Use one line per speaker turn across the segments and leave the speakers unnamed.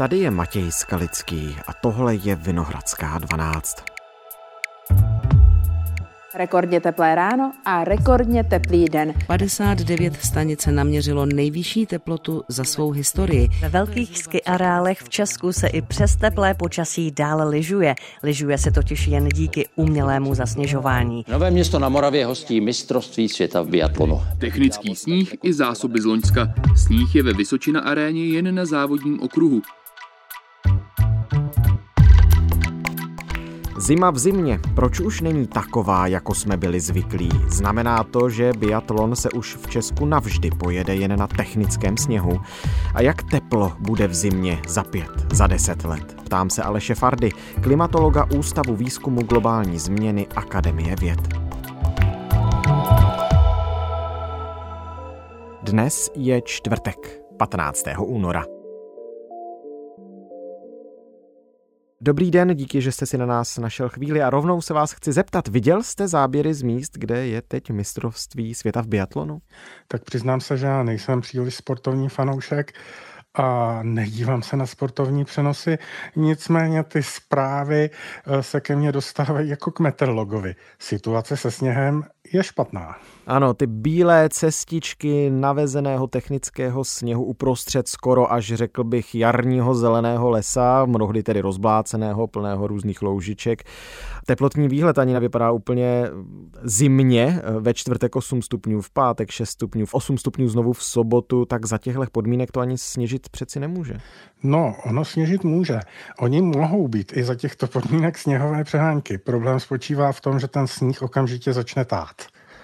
Tady je Matěj Skalický a tohle je Vinohradská 12.
Rekordně teplé ráno a rekordně teplý den.
59 stanice naměřilo nejvyšší teplotu za svou historii.
Ve velkých ski areálech v Česku se i přes teplé počasí dále lyžuje. Lyžuje se totiž jen díky umělému zasněžování.
Nové město na Moravě hostí mistrovství světa v biatlonu.
Technický sníh i zásoby z Loňska. Sníh je ve Vysočina aréně jen na závodním okruhu.
Zima v zimě, proč už není taková, jako jsme byli zvyklí? Znamená to, že biatlon se už v Česku navždy pojede jen na technickém sněhu? A jak teplo bude v zimě za pět, za deset let? Ptám se Aleše Fardy, klimatologa Ústavu výzkumu globální změny Akademie věd. Dnes je čtvrtek, 15. února. Dobrý den, díky, že jste si na nás našel chvíli a rovnou se vás chci zeptat, viděl jste záběry z míst, kde je teď mistrovství světa v biatlonu?
Tak přiznám se, že já nejsem příliš sportovní fanoušek a nedívám se na sportovní přenosy, nicméně ty zprávy eh, se ke mně dostávají jako k meteorologovi. Situace se sněhem je špatná.
Ano, ty bílé cestičky navezeného technického sněhu uprostřed skoro až řekl bych jarního zeleného lesa, mnohdy tedy rozbláceného, plného různých loužiček. Teplotní výhled ani nevypadá úplně zimně, ve čtvrtek 8 stupňů, v pátek 6 stupňů, v 8 stupňů znovu v sobotu, tak za těchto podmínek to ani sněžit přeci nemůže.
No, ono sněžit může. Oni mohou být i za těchto podmínek sněhové přehánky. Problém spočívá v tom, že ten sníh okamžitě začne tát.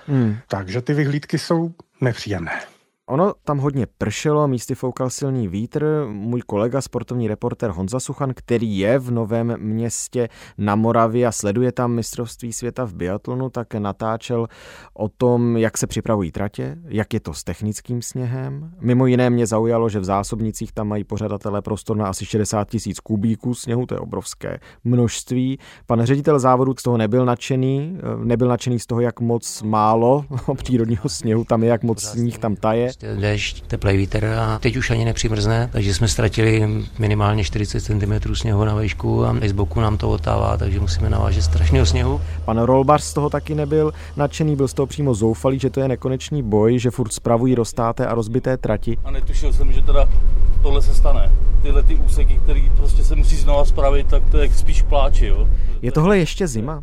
Hmm. Takže ty vyhlídky jsou nepříjemné.
Ono tam hodně pršelo, místy foukal silný vítr. Můj kolega, sportovní reporter Honza Suchan, který je v Novém městě na Moravě a sleduje tam mistrovství světa v biatlonu, tak natáčel o tom, jak se připravují tratě, jak je to s technickým sněhem. Mimo jiné mě zaujalo, že v zásobnicích tam mají pořadatelé prostor na asi 60 tisíc kubíků sněhu, to je obrovské množství. Pan ředitel závodu z toho nebyl nadšený, nebyl nadšený z toho, jak moc málo přírodního sněhu tam je, jak moc sníh tam taje
déšť, teplý vítr a teď už ani nepřimrzne, takže jsme ztratili minimálně 40 cm sněhu na vejšku a i z boku nám to otává, takže musíme navážet strašného sněhu.
Pan Rolbař z toho taky nebyl nadšený, byl z toho přímo zoufalý, že to je nekonečný boj, že furt spravují roztáté a rozbité trati.
A netušil jsem, že teda tohle se stane. Tyhle ty úseky, které prostě se musí znova spravit, tak to je spíš pláči. Jo?
Je tohle ještě zima?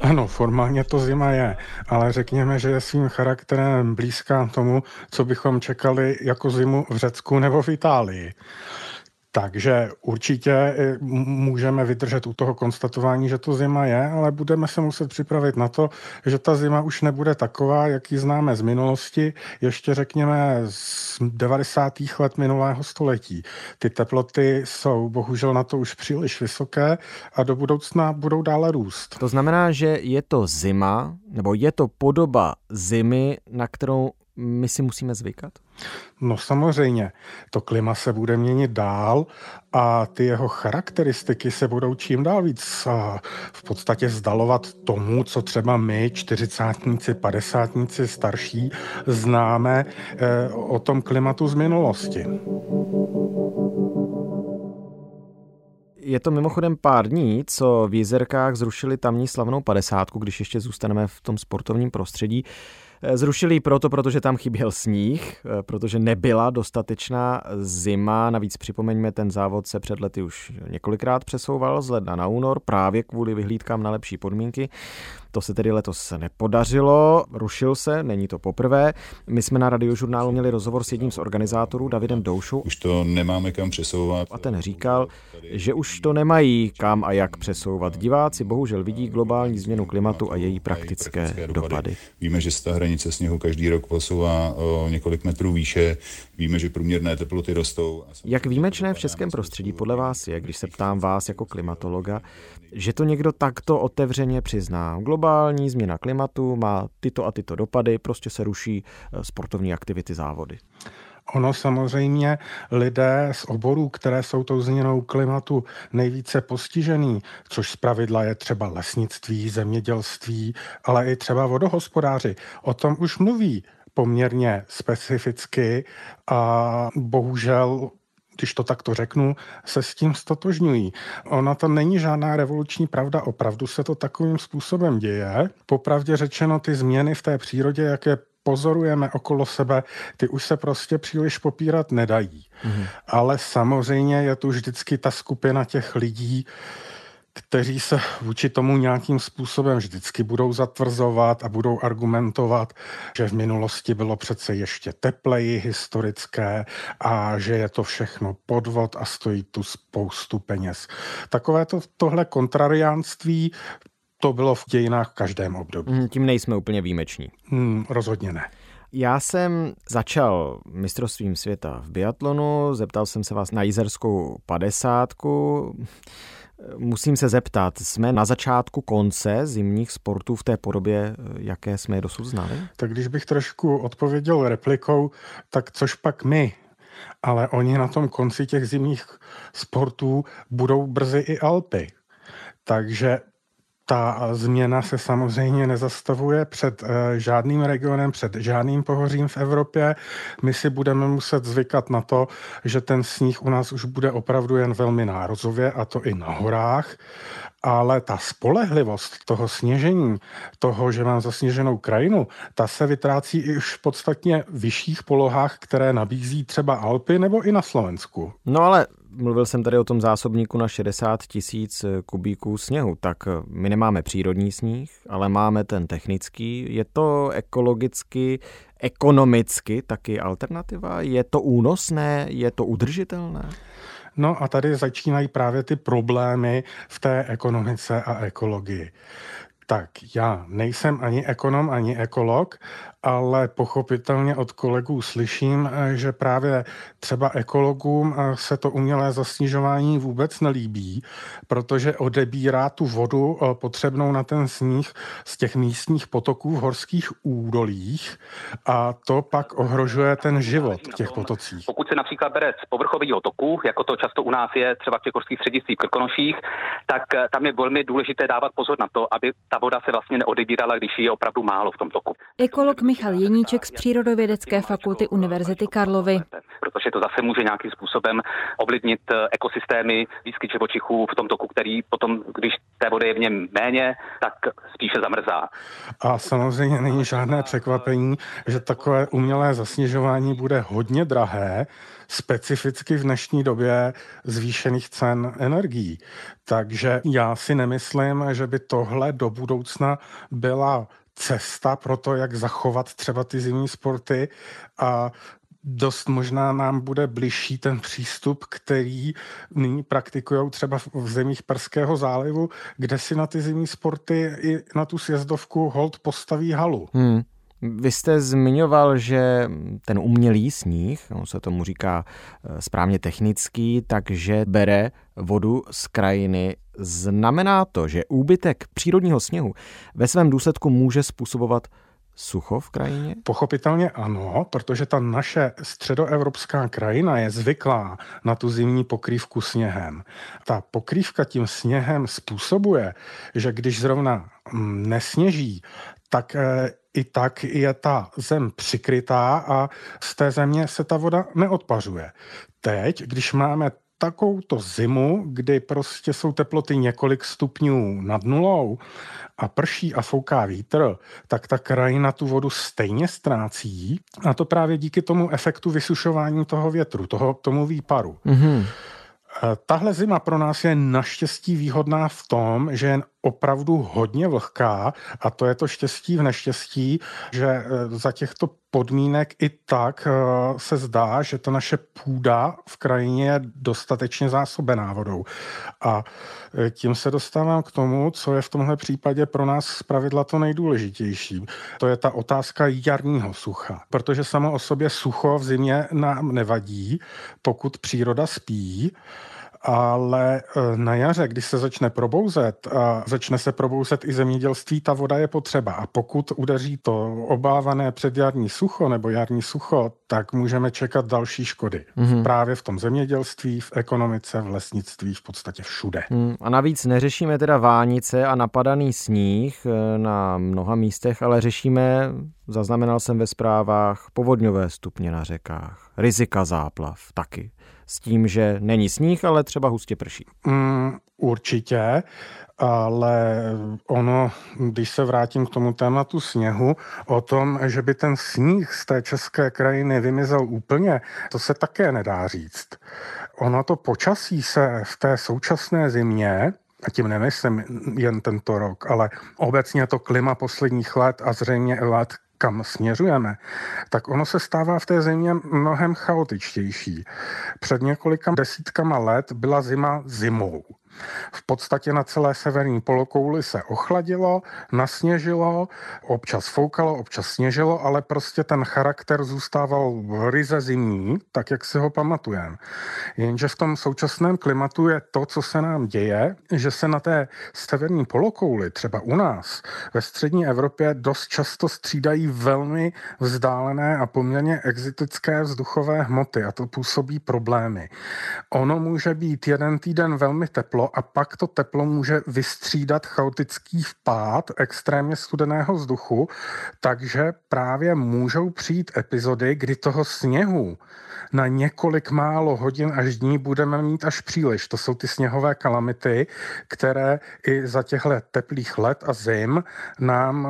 Ano, formálně to zima je, ale řekněme, že je svým charakterem blízká tomu, co bychom čekali jako zimu v Řecku nebo v Itálii. Takže určitě eh, můžeme vydržet u toho konstatování, že to zima je, ale budeme se muset připravit na to, že ta zima už nebude taková, jak ji známe z minulosti, ještě řekněme z 90. let minulého století. Ty teploty jsou bohužel na to už příliš vysoké a do budoucna budou dále růst.
To znamená, že je to zima, nebo je to podoba zimy, na kterou my si musíme zvykat?
No samozřejmě, to klima se bude měnit dál a ty jeho charakteristiky se budou čím dál víc v podstatě zdalovat tomu, co třeba my, čtyřicátníci, padesátníci starší, známe eh, o tom klimatu z minulosti.
Je to mimochodem pár dní, co v Jizerkách zrušili tamní slavnou padesátku, když ještě zůstaneme v tom sportovním prostředí. Eh, zrušili ji proto, protože tam chyběl sníh, eh, protože nebyla dostatečná zima. Navíc připomeňme, ten závod se před lety už několikrát přesouval z ledna na únor právě kvůli vyhlídkám na lepší podmínky. To se tedy letos nepodařilo, rušil se, není to poprvé. My jsme na radiožurnálu měli rozhovor s jedním z organizátorů, Davidem Doušou.
Už to nemáme kam přesouvat.
A ten říkal, že už to nemají kam a jak přesouvat. Diváci bohužel vidí globální změnu klimatu a její praktické dopady.
Víme, že se ta hranice sněhu každý rok posouvá o několik metrů výše. Víme, že průměrné teploty rostou.
Jak výjimečné v českém prostředí podle vás je, když se ptám vás jako klimatologa, že to někdo takto otevřeně přizná. Globální změna klimatu má tyto a tyto dopady, prostě se ruší eh, sportovní aktivity, závody.
Ono samozřejmě lidé z oborů, které jsou tou změnou klimatu nejvíce postižený, což zpravidla je třeba lesnictví, zemědělství, ale i třeba vodohospodáři, o tom už mluví poměrně specificky a bohužel když to takto řeknu, se s tím stotožňují. Ona to není žádná revoluční pravda, opravdu se to takovým způsobem děje. Popravdě řečeno, ty změny v té přírodě, jaké pozorujeme okolo sebe, ty už se prostě příliš popírat nedají. Mm. Ale samozřejmě je tu vždycky ta skupina těch lidí, kteří se vůči tomu nějakým způsobem vždycky budou zatvrzovat a budou argumentovat, že v minulosti bylo přece ještě tepleji historické a že je to všechno podvod a stojí tu spoustu peněz. Takové to, tohle kontrariánství to bylo v dějinách v každém období.
Mhm, tím nejsme úplně výjimeční.
Hmm, rozhodně ne.
Já jsem začal mistrovstvím světa v biatlonu, zeptal jsem se vás na jizerskou padesátku. Musím se zeptat, jsme na začátku konce zimních sportů v té podobě, jaké jsme je dosud znali?
Tak když bych trošku odpověděl replikou, tak což pak my, ale oni na tom konci těch zimních sportů budou brzy i Alpy. Takže ta změna se samozřejmě nezastavuje před eh, žádným regionem, před žádným pohořím v Evropě. My si budeme muset zvykat na to, že ten sníh u nás už bude opravdu jen velmi nározově, a to i na horách ale ta spolehlivost toho sněžení, toho, že mám zasněženou krajinu, ta se vytrácí i už v podstatně vyšších polohách, které nabízí třeba Alpy nebo i na Slovensku.
No ale mluvil jsem tady o tom zásobníku na 60 tisíc kubíků sněhu, tak my nemáme přírodní sníh, ale máme ten technický. Je to ekologicky, ekonomicky taky alternativa? Je to únosné? Je to udržitelné?
No a tady začínají právě ty problémy v té ekonomice a ekologii. Tak já nejsem ani ekonom, ani ekolog, ale pochopitelně od kolegů slyším, eh, že právě třeba ekologům eh, se to umělé zasnižování vůbec nelíbí, protože odebírá tu vodu eh, potřebnou na ten sníh z těch místních potoků v horských údolích a to pak ohrožuje ten život v těch potocích.
Pokud se například bere z povrchového toku, jako to často u nás je třeba v těch horských střediscích v Krkonoších, tak tam je velmi důležité dávat pozor na to, aby ta voda se vlastně neodebírala, když je opravdu málo v tom toku.
Ekolog Michal Jeníček z Přírodovědecké fakulty Univerzity Karlovy.
Protože to zase může nějakým způsobem ovlivnit eh, ekosystémy, výskyt živočichů v tom toku, který potom, když té vody je v něm méně, tak spíše zamrzá.
A samozřejmě není žádné překvapení, že takové umělé zasněžování bude hodně drahé, specificky v dnešní době zvýšených cen energií. Takže já si nemyslím, že by tohle do budoucna byla cesta pro to, jak zachovat třeba ty zimní sporty a dost možná nám bude bližší ten přístup, který nyní praktikují třeba v zemích Perského zálivu, kde si na ty zimní sporty i na tu sjezdovku hold postaví halu.
Hmm. Vy jste zmiňoval, že ten umělý sníh, on se tomu říká eh, správně technický, takže bere vodu z krajiny. Znamená to, že úbytek přírodního sněhu ve svém důsledku může způsobovat sucho v krajině?
Pochopitelně ano, protože ta naše středoevropská krajina je zvyklá na tu zimní pokrývku sněhem. Ta pokrývka tím sněhem způsobuje, že když zrovna mm, nesněží, tak eh, i tak je ta zem přikrytá a z té země se ta voda neodpařuje. Teď, když máme takovouto zimu, kdy prostě jsou teploty několik stupňů nad nulou a prší a fouká vítr, tak ta krajina tu vodu stejně ztrácí a to právě díky tomu efektu vysušování toho větru, toho, tomu výparu. Mm-hmm. Tahle zima pro nás je naštěstí výhodná v tom, že je opravdu hodně vlhká a to je to štěstí v neštěstí, že eh, za těchto podmínek i tak eh, se zdá, že ta naše půda v krajině je dostatečně zásobená vodou. A eh, tím se dostávám k tomu, co je v tomhle případě pro nás zpravidla to nejdůležitější. To je ta otázka jarního sucha. Protože samo o sobě sucho v zimě nám nevadí, pokud příroda spí, ale e, na jaře, když se začne probouzet a začne se probouzet i zemědělství, ta voda je potřeba. A pokud udeří to obávané předjarní sucho nebo jarní sucho, tak můžeme čekat další škody. Mm-hmm. Právě v tom zemědělství, v ekonomice, v lesnictví, v podstatě všude.
Mm, a navíc neřešíme teda vánice a napadaný sníh e, na mnoha místech, ale řešíme, zaznamenal jsem ve zprávách, povodňové stupně na řekách rizika záplav taky. S tím, že není sníh, ale třeba hustě prší.
Mm, určitě, ale ono, když se vrátím k tomu tématu sněhu, o tom, že by ten sníh z té české krajiny vymizel úplně, to se také nedá říct. Ono to počasí se v té současné zimě a tím nemyslím jen tento rok, ale obecně to klima posledních let a zřejmě let, kam směřujeme, tak ono se stává v té zimě mnohem chaotičtější. Před několika desítkama let byla zima zimou. V podstatě na celé severní polokouli se ochladilo, nasněžilo, občas foukalo, občas sněžilo, ale prostě ten charakter zůstával ryze zimní, tak jak si ho pamatujeme. Jenže v tom současném klimatu je to, co se nám děje, že se na té severní polokouli, třeba u nás, ve střední Evropě dost často střídají velmi vzdálené a poměrně exotické vzduchové hmoty a to působí problémy. Ono může být jeden týden velmi teplo a pak to teplo může vystřídat chaotický vpád extrémně studeného vzduchu, takže právě můžou přijít epizody, kdy toho sněhu na několik málo hodin až dní budeme mít až příliš. To jsou ty sněhové kalamity, které i za těchto teplých let a zim nám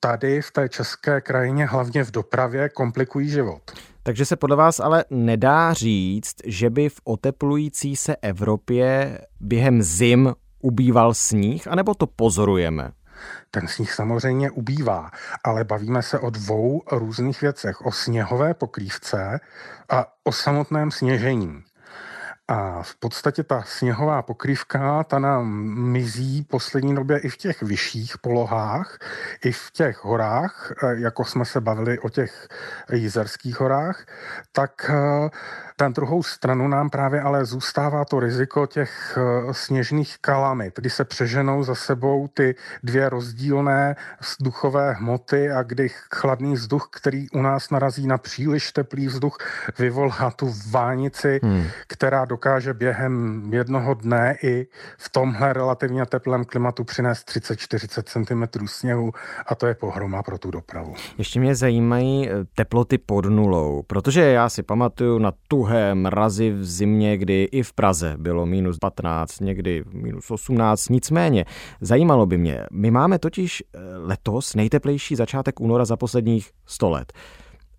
tady v té české krajině, hlavně v dopravě, komplikují život.
Takže se podle vás ale nedá říct, že by v oteplující se Evropě během zim ubýval sníh, anebo to pozorujeme?
Ten sníh samozřejmě ubývá, ale bavíme se o dvou různých věcech. O sněhové pokrývce a o samotném sněžení. A v podstatě ta sněhová pokrývka, ta nám mizí poslední době i v těch vyšších polohách, i v těch horách, e, jako jsme se bavili o těch jizerských horách, tak e, na druhou stranu nám právě ale zůstává to riziko těch e, sněžných kalamit, kdy se přeženou za sebou ty dvě rozdílné vzduchové hmoty a kdy chladný vzduch, který u nás narazí na příliš teplý vzduch, vyvolá tu vánici, hmm. která dokáže během jednoho dne i v tomhle relativně teplém klimatu přinést 30-40 cm sněhu a to je pohroma pro tu dopravu.
Ještě mě zajímají eh, teploty pod nulou, protože já si pamatuju na tuhé mrazy v zimě, kdy i v Praze bylo minus 15, někdy minus 18, nicméně zajímalo by mě, my máme totiž eh, letos nejteplejší začátek února za posledních 100 let.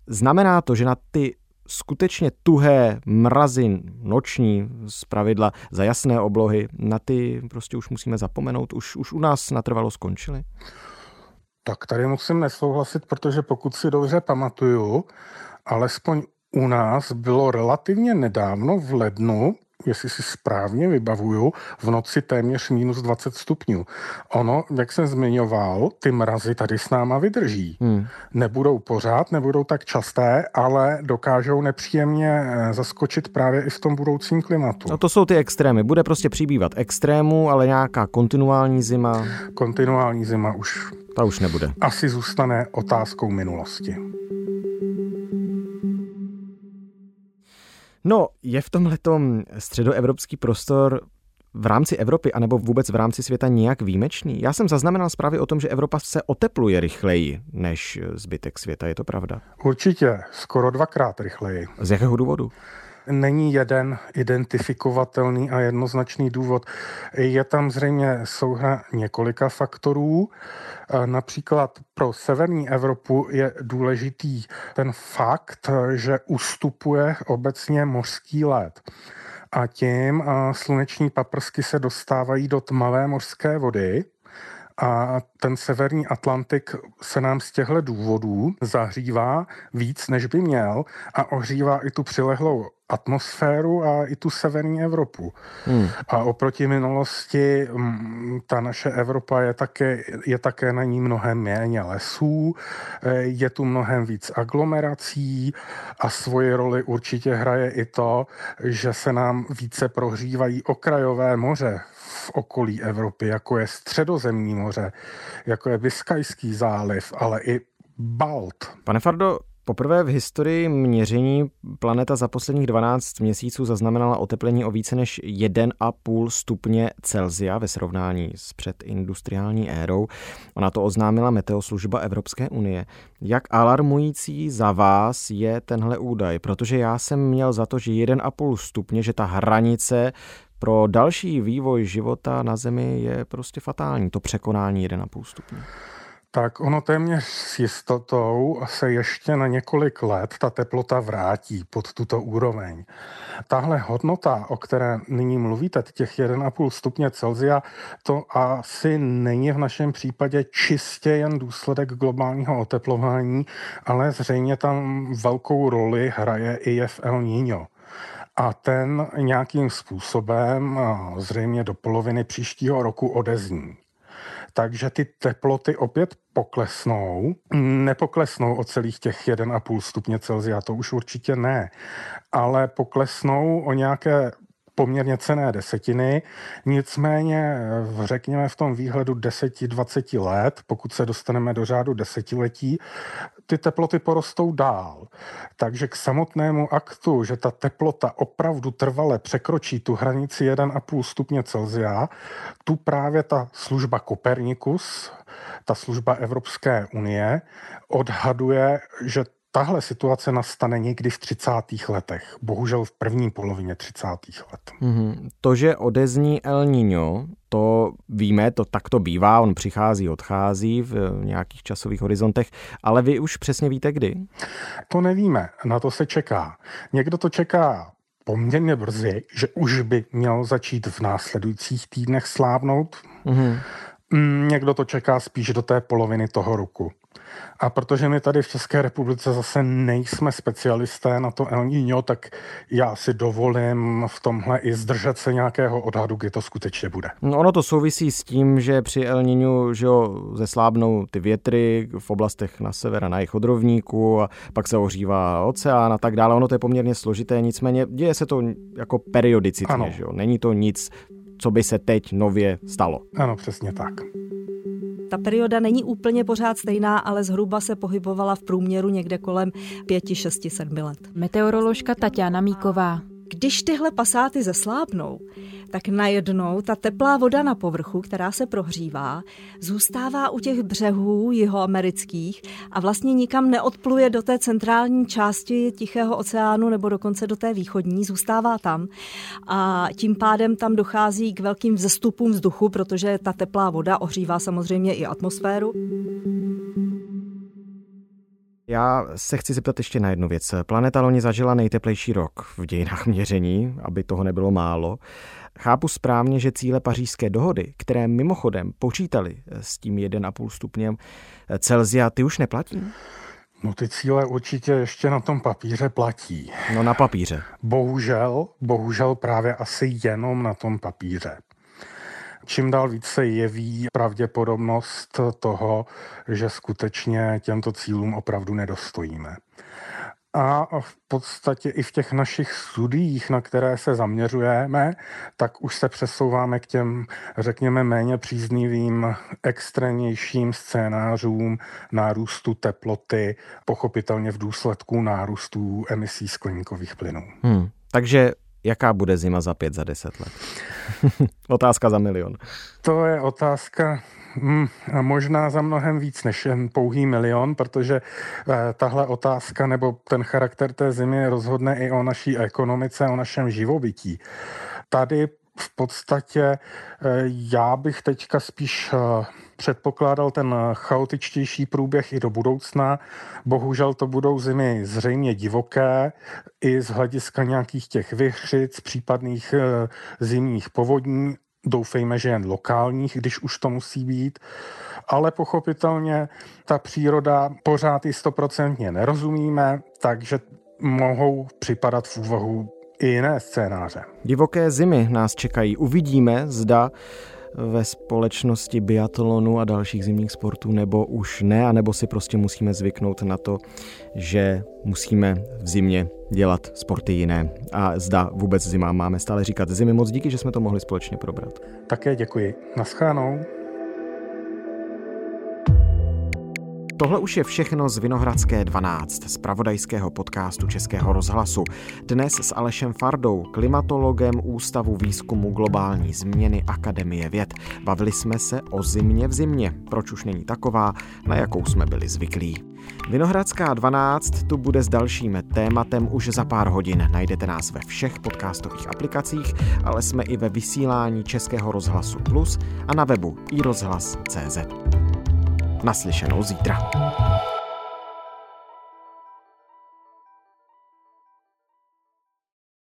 Znamená to, že na ty skutečně tuhé mrazy noční z pravidla za jasné oblohy, na ty prostě už musíme zapomenout, už, už u nás natrvalo skončily?
Tak tady musím nesouhlasit, protože pokud si dobře pamatuju, alespoň u nás bylo relativně nedávno v lednu jestli si správně vybavuju, v noci téměř minus 20 stupňů. Ono, jak jsem zmiňoval, ty mrazy tady s náma vydrží. Hmm. Nebudou pořád, nebudou tak časté, ale dokážou nepříjemně eh, zaskočit právě i v tom budoucím klimatu.
No to jsou ty extrémy. Bude prostě přibývat extrémů, ale nějaká kontinuální zima.
Kontinuální zima už.
Ta už nebude.
Asi zůstane otázkou minulosti.
No, je v tomhle středoevropský prostor v rámci Evropy anebo vůbec v rámci světa nějak výjimečný? Já jsem zaznamenal zprávy o tom, že Evropa se otepluje rychleji než zbytek světa. Je to pravda?
Určitě, skoro dvakrát rychleji.
Z jakého důvodu?
Není jeden identifikovatelný a jednoznačný důvod. Je tam zřejmě souhra několika faktorů. Například pro severní Evropu je důležitý ten fakt, že ustupuje obecně mořský led a tím sluneční paprsky se dostávají do tmavé mořské vody a ten severní Atlantik se nám z těchto důvodů zahřívá víc, než by měl a ohřívá i tu přilehlou atmosféru a i tu severní Evropu. Hmm. A oproti minulosti mm, ta naše Evropa je také, je také na ní mnohem méně lesů, e, je tu mnohem víc aglomerací a svoji roli určitě hraje i to, že se nám více prohřívají okrajové moře v okolí Evropy, jako je Středozemní moře, jako je Biskajský záliv, ale i Balt.
Pane Fardo, Poprvé v historii měření planeta za posledních 12 měsíců zaznamenala oteplení o více než 1,5 stupně Celzia ve srovnání s předindustriální érou. Ona to oznámila Meteoslužba Evropské unie. Jak alarmující za vás je tenhle údaj? Protože já jsem měl za to, že 1,5 stupně, že ta hranice pro další vývoj života na Zemi je prostě fatální, to překonání 1,5 stupně.
Tak ono téměř s jistotou se ještě na několik let ta teplota vrátí pod tuto úroveň. Tahle hodnota, o které nyní mluvíte, těch 1,5 stupně Celzia, to asi není v našem případě čistě jen důsledek globálního oteplování, ale zřejmě tam velkou roli hraje i jev El Niño a ten nějakým způsobem zřejmě do poloviny příštího roku odezní takže ty teploty opět poklesnou. Nepoklesnou o celých těch 1,5 stupně Celsia, to už určitě ne, ale poklesnou o nějaké poměrně cené desetiny, nicméně řekněme v tom výhledu 10-20 let, pokud se dostaneme do řádu desetiletí, ty teploty porostou dál. Takže k samotnému aktu, že ta teplota opravdu trvale překročí tu hranici 1,5 stupně Celsia, tu právě ta služba Kopernikus, ta služba Evropské unie, odhaduje, že tahle situace nastane někdy v 30. letech, bohužel v první polovině 30. let.
Mm-hmm. To, že odezní El Niño, to víme, to tak to bývá, on přichází, odchází v nějakých časových horizontech, ale vy už přesně víte kdy?
To nevíme, na to se čeká. Někdo to čeká poměrně brzy, že už by měl začít v následujících týdnech slávnout. Mm-hmm. Někdo to čeká spíš do té poloviny toho roku. A protože my tady v České republice zase nejsme specialisté na to El Niño, tak já si dovolím v tomhle i zdržet se nějakého odhadu, kdy to skutečně bude.
No ono to souvisí s tím, že při El Niñu že jo, zeslábnou ty větry v oblastech na sever a na jih od rovníku a pak se ohřívá oceán a tak dále. Ono to je poměrně složité, nicméně děje se to jako periodicitně, že jo? Není to nic, co by se teď nově stalo.
Ano, přesně tak.
Ta perioda není úplně pořád stejná, ale zhruba se pohybovala v průměru někde kolem 5, 6, 7 let.
Meteoroložka Tatiana Míková.
Když tyhle pasáty zeslábnou, tak najednou ta teplá voda na povrchu, která se prohřívá, zůstává u těch břehů jihoamerických a vlastně nikam neodpluje do té centrální části Tichého oceánu nebo dokonce do té východní, zůstává tam a tím pádem tam dochází k velkým vzestupům vzduchu, protože ta teplá voda ohřívá samozřejmě i atmosféru.
Já se chci zeptat ještě na jednu věc. Planeta loni zažila nejteplejší rok v dějinách měření, aby toho nebylo málo. Chápu správně, že cíle pařížské dohody, které mimochodem počítali s tím 1,5 stupněm Celzia, ty už neplatí?
No ty cíle určitě ještě na tom papíře platí.
No na papíře.
Bohužel, bohužel právě asi jenom na tom papíře. Čím dál více jeví pravděpodobnost toho, že skutečně těmto cílům opravdu nedostojíme. A v podstatě i v těch našich studiích, na které se zaměřujeme, tak už se přesouváme k těm, řekněme, méně příznivým, extrémnějším scénářům nárůstu teploty, pochopitelně v důsledku nárůstu emisí skleníkových plynů.
Hmm. Takže jaká bude zima za pět, za deset let? otázka za milion.
To je otázka Hmm, možná za mnohem víc než jen pouhý milion, protože eh, tahle otázka nebo ten charakter té zimy rozhodne i o naší ekonomice, o našem živobytí. Tady v podstatě eh, já bych teďka spíš eh, předpokládal ten chaotičtější průběh i do budoucna. Bohužel to budou zimy zřejmě divoké, i z hlediska nějakých těch vychřic, případných zimních povodní doufejme, že jen lokálních, když už to musí být, ale pochopitelně ta příroda pořád i stoprocentně nerozumíme, takže mohou připadat v úvahu i jiné scénáře.
Divoké zimy nás čekají. Uvidíme, zda ve společnosti biatlonu a dalších zimních sportů, nebo už ne, anebo si prostě musíme zvyknout na to, že musíme v zimě dělat sporty jiné. A zda vůbec zima máme stále říkat zimy. Moc díky, že jsme to mohli společně probrat.
Také děkuji. Naschánou.
Tohle už je všechno z Vinohradské 12, z pravodajského podcastu Českého rozhlasu. Dnes s Alešem Fardou, klimatologem Ústavu výzkumu globální změny Akademie věd. Bavili jsme se o zimě v zimě, proč už není taková, na jakou jsme byli zvyklí. Vinohradská 12 tu bude s dalším tématem už za pár hodin. Najdete nás ve všech podcastových aplikacích, ale jsme i ve vysílání Českého rozhlasu Plus a na webu iRozhlas.cz. Naslyšenou zítra.